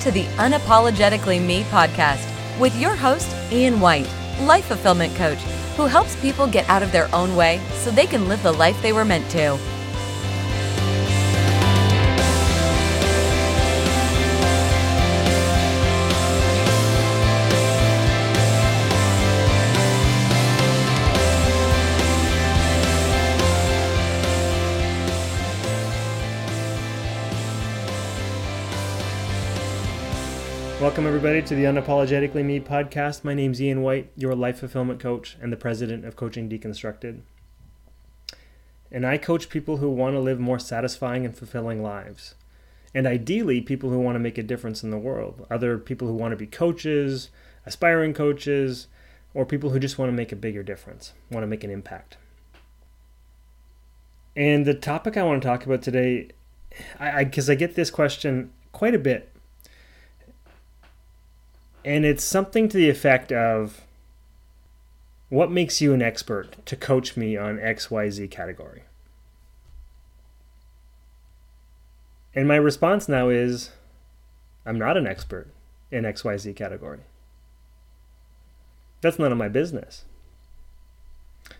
to the Unapologetically Me podcast with your host, Ian White, life fulfillment coach, who helps people get out of their own way so they can live the life they were meant to. Welcome, everybody, to the Unapologetically Me podcast. My name's Ian White, your life fulfillment coach and the president of Coaching Deconstructed. And I coach people who want to live more satisfying and fulfilling lives. And ideally, people who want to make a difference in the world. Other people who want to be coaches, aspiring coaches, or people who just want to make a bigger difference, want to make an impact. And the topic I want to talk about today, because I, I, I get this question quite a bit and it's something to the effect of what makes you an expert to coach me on XYZ category? And my response now is I'm not an expert in XYZ category. That's none of my business.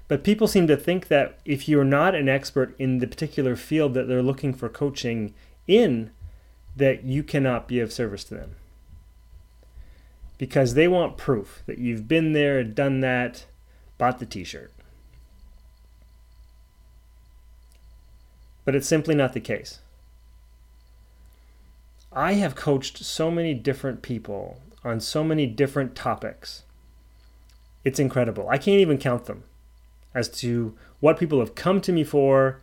But people seem to think that if you're not an expert in the particular field that they're looking for coaching in, that you cannot be of service to them because they want proof that you've been there, done that, bought the t shirt. But it's simply not the case. I have coached so many different people on so many different topics. It's incredible. I can't even count them as to what people have come to me for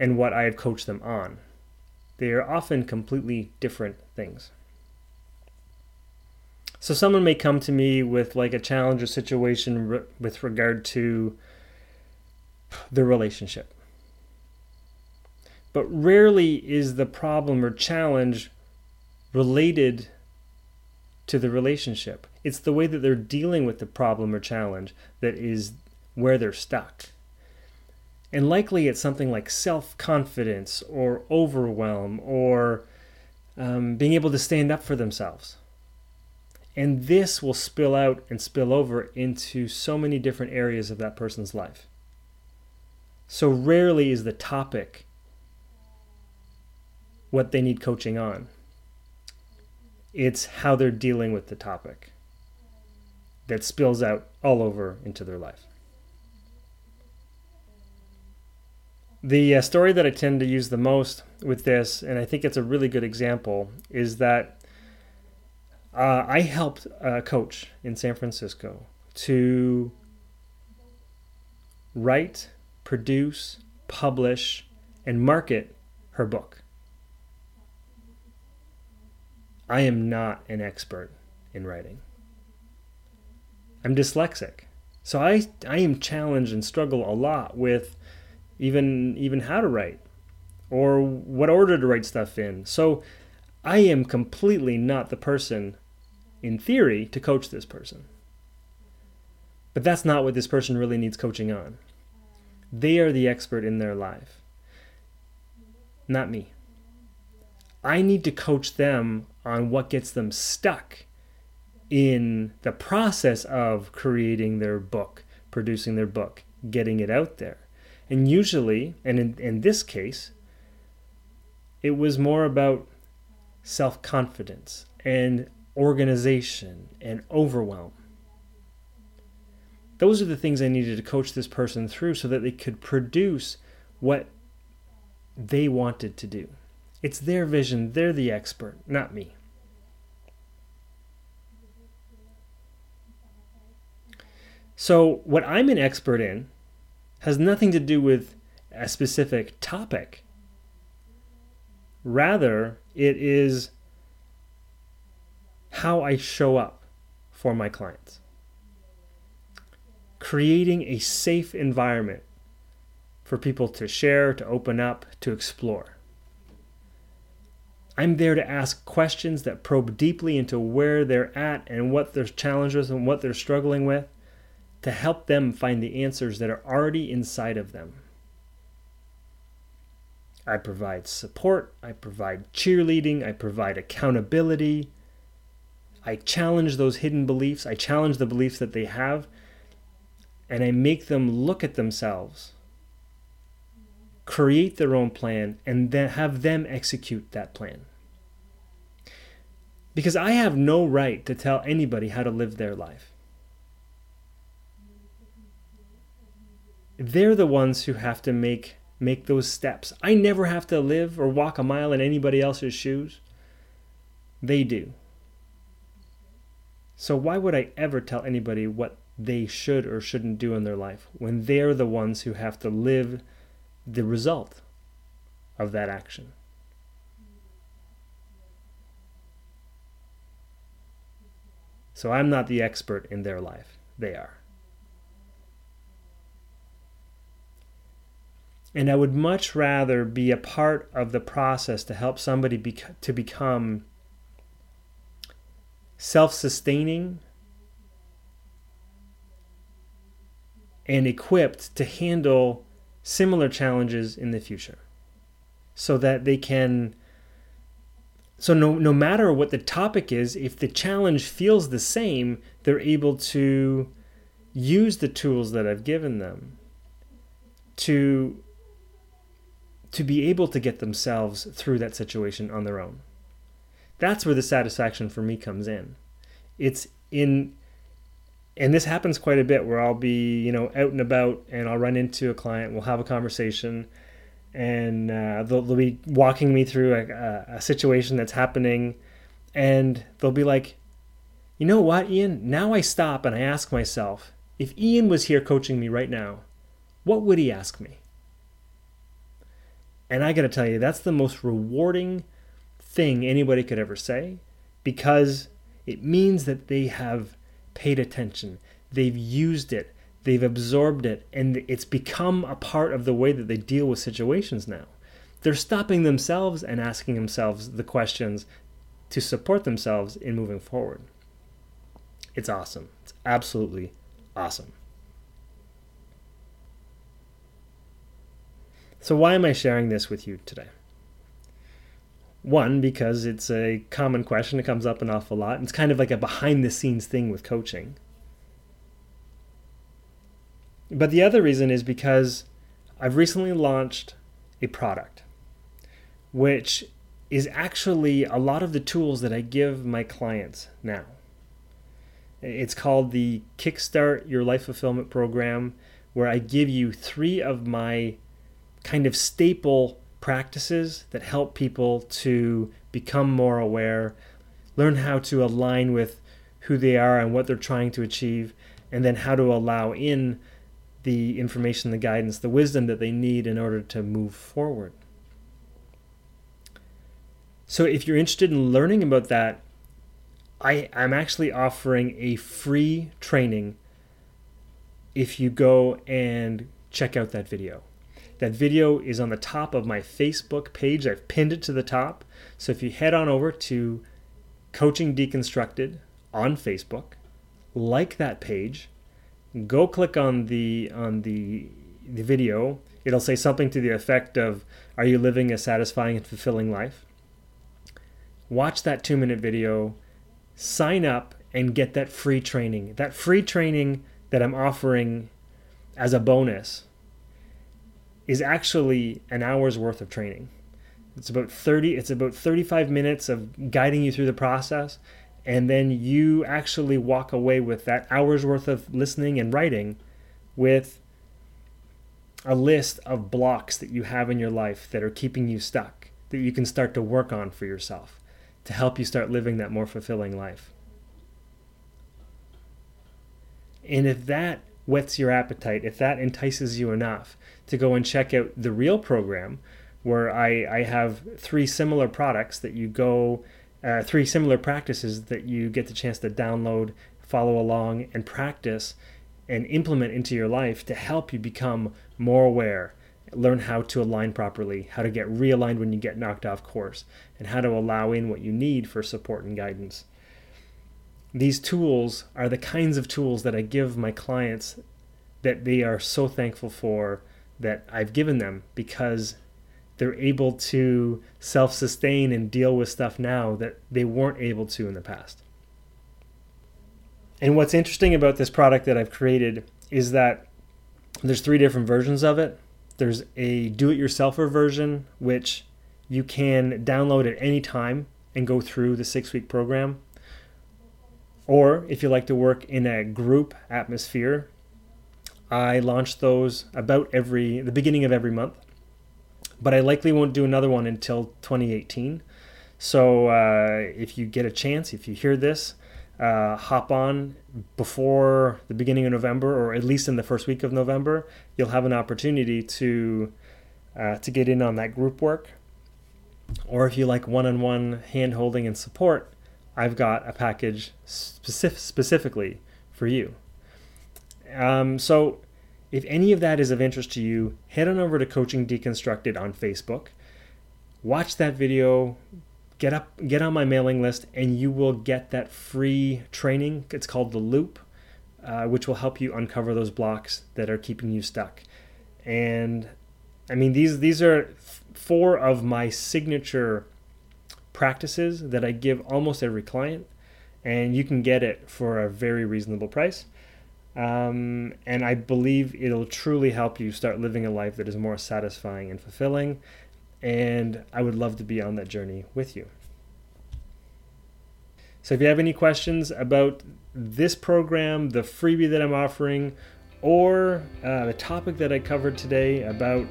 and what I have coached them on. They are often completely different things. So someone may come to me with like a challenge or situation re- with regard to the relationship. But rarely is the problem or challenge related to the relationship. It's the way that they're dealing with the problem or challenge that is where they're stuck. And likely it's something like self confidence or overwhelm or um, being able to stand up for themselves. And this will spill out and spill over into so many different areas of that person's life. So rarely is the topic what they need coaching on. It's how they're dealing with the topic that spills out all over into their life. The uh, story that I tend to use the most with this, and I think it's a really good example, is that uh, I helped a coach in San Francisco to write, produce, publish, and market her book. I am not an expert in writing. I'm dyslexic. So I I am challenged and struggle a lot with even even how to write or what order to write stuff in. So I am completely not the person in theory, to coach this person. But that's not what this person really needs coaching on. They are the expert in their life, not me. I need to coach them on what gets them stuck in the process of creating their book, producing their book, getting it out there. And usually, and in, in this case, it was more about self confidence and organization, and overwhelm. Those are the things I needed to coach this person through so that they could produce what they wanted to do. It's their vision, they're the expert, not me. So, what I'm an expert in has nothing to do with a specific topic. Rather, it is how I show up for my clients. Creating a safe environment for people to share, to open up, to explore. I'm there to ask questions that probe deeply into where they're at and what their challenges and what they're struggling with to help them find the answers that are already inside of them. I provide support, I provide cheerleading, I provide accountability. I challenge those hidden beliefs, I challenge the beliefs that they have, and I make them look at themselves, create their own plan, and then have them execute that plan. Because I have no right to tell anybody how to live their life. They're the ones who have to make make those steps. I never have to live or walk a mile in anybody else's shoes. They do. So why would I ever tell anybody what they should or shouldn't do in their life when they're the ones who have to live the result of that action? So I'm not the expert in their life. They are. And I would much rather be a part of the process to help somebody to become self sustaining and equipped to handle similar challenges in the future so that they can so no no matter what the topic is if the challenge feels the same they're able to use the tools that I've given them to to be able to get themselves through that situation on their own. That's where the satisfaction for me comes in. It's in and this happens quite a bit where I'll be, you know, out and about and I'll run into a client, we'll have a conversation and uh, they'll, they'll, be walking me through a, a situation that's happening and they'll be like, you know what, Ian? Now I stop and I ask myself, if Ian was here coaching me right now, what would he ask me? And I got to tell you, that's the most rewarding thing anybody could ever say because it means that they have paid attention, they've used it, they've absorbed it, and it's become a part of the way that they deal with situations now. They're stopping themselves and asking themselves the questions to support themselves in moving forward. It's awesome. It's absolutely awesome. So, why am I sharing this with you today? One, because it's a common question. It comes up an awful lot. It's kind of like a behind the scenes thing with coaching. But the other reason is because I've recently launched a product which is actually a lot of the tools that I give my clients now. It's called the Kickstart Your Life Fulfillment Program, where I give you three of my kind of staple practices that help people to become more aware, learn how to align with who they are and what they're trying to achieve, and then how to allow in the information, the guidance, the wisdom that they need in order to move forward. So, if you're interested in learning about that, I, I'm actually offering a free training if you go and check out that video. That video is on the top of my Facebook page. I've pinned it to the top. So if you head on over to Coaching Deconstructed on Facebook, like that page, go click on the on the the video. It'll say something to the effect of are you living a satisfying and fulfilling life? Watch that 2-minute video, sign up and get that free training. That free training that I'm offering as a bonus is actually an hour's worth of training. It's about 30 it's about 35 minutes of guiding you through the process and then you actually walk away with that hour's worth of listening and writing with a list of blocks that you have in your life that are keeping you stuck that you can start to work on for yourself to help you start living that more fulfilling life. And if that whets your appetite, if that entices you enough to go and check out the real program, where I, I have three similar products that you go, uh, three similar practices that you get the chance to download, follow along, and practice and implement into your life to help you become more aware, learn how to align properly, how to get realigned when you get knocked off course, and how to allow in what you need for support and guidance these tools are the kinds of tools that I give my clients that they are so thankful for that I've given them because they're able to self sustain and deal with stuff now that they weren't able to in the past. And what's interesting about this product that I've created is that there's three different versions of it. There's a do it yourselfer version, which you can download at any time and go through the six week program. Or if you like to work in a group atmosphere, I launch those about every the beginning of every month. But I likely won't do another one until 2018. So uh, if you get a chance, if you hear this, uh, hop on before the beginning of November, or at least in the first week of November, you'll have an opportunity to uh, to get in on that group work. Or if you like one-on-one hand holding and support, I've got a package specific, specifically for you. Um, so, if any of that is of interest to you, head on over to Coaching Deconstructed on Facebook. Watch that video, get up get on my mailing list and you will get that free training it's called the loop uh, which will help you uncover those blocks that are keeping you stuck and i mean these these are four of my signature practices that i give almost every client and you can get it for a very reasonable price um, and i believe it'll truly help you start living a life that is more satisfying and fulfilling and I would love to be on that journey with you. So if you have any questions about this program, the freebie that I'm offering, or uh, the topic that I covered today about,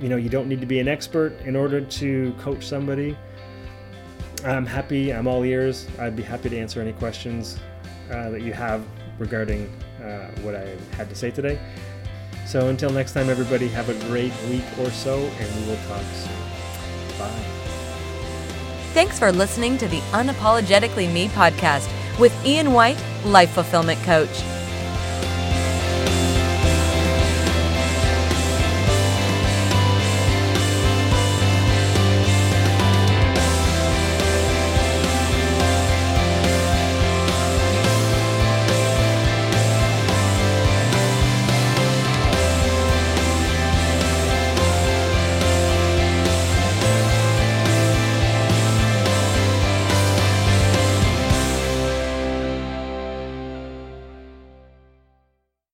you know, you don't need to be an expert in order to coach somebody, I'm happy, I'm all ears. I'd be happy to answer any questions uh, that you have regarding uh, what I had to say today. So until next time, everybody, have a great week or so, and we will talk soon. Bye. Thanks for listening to the Unapologetically Me podcast with Ian White, Life Fulfillment Coach.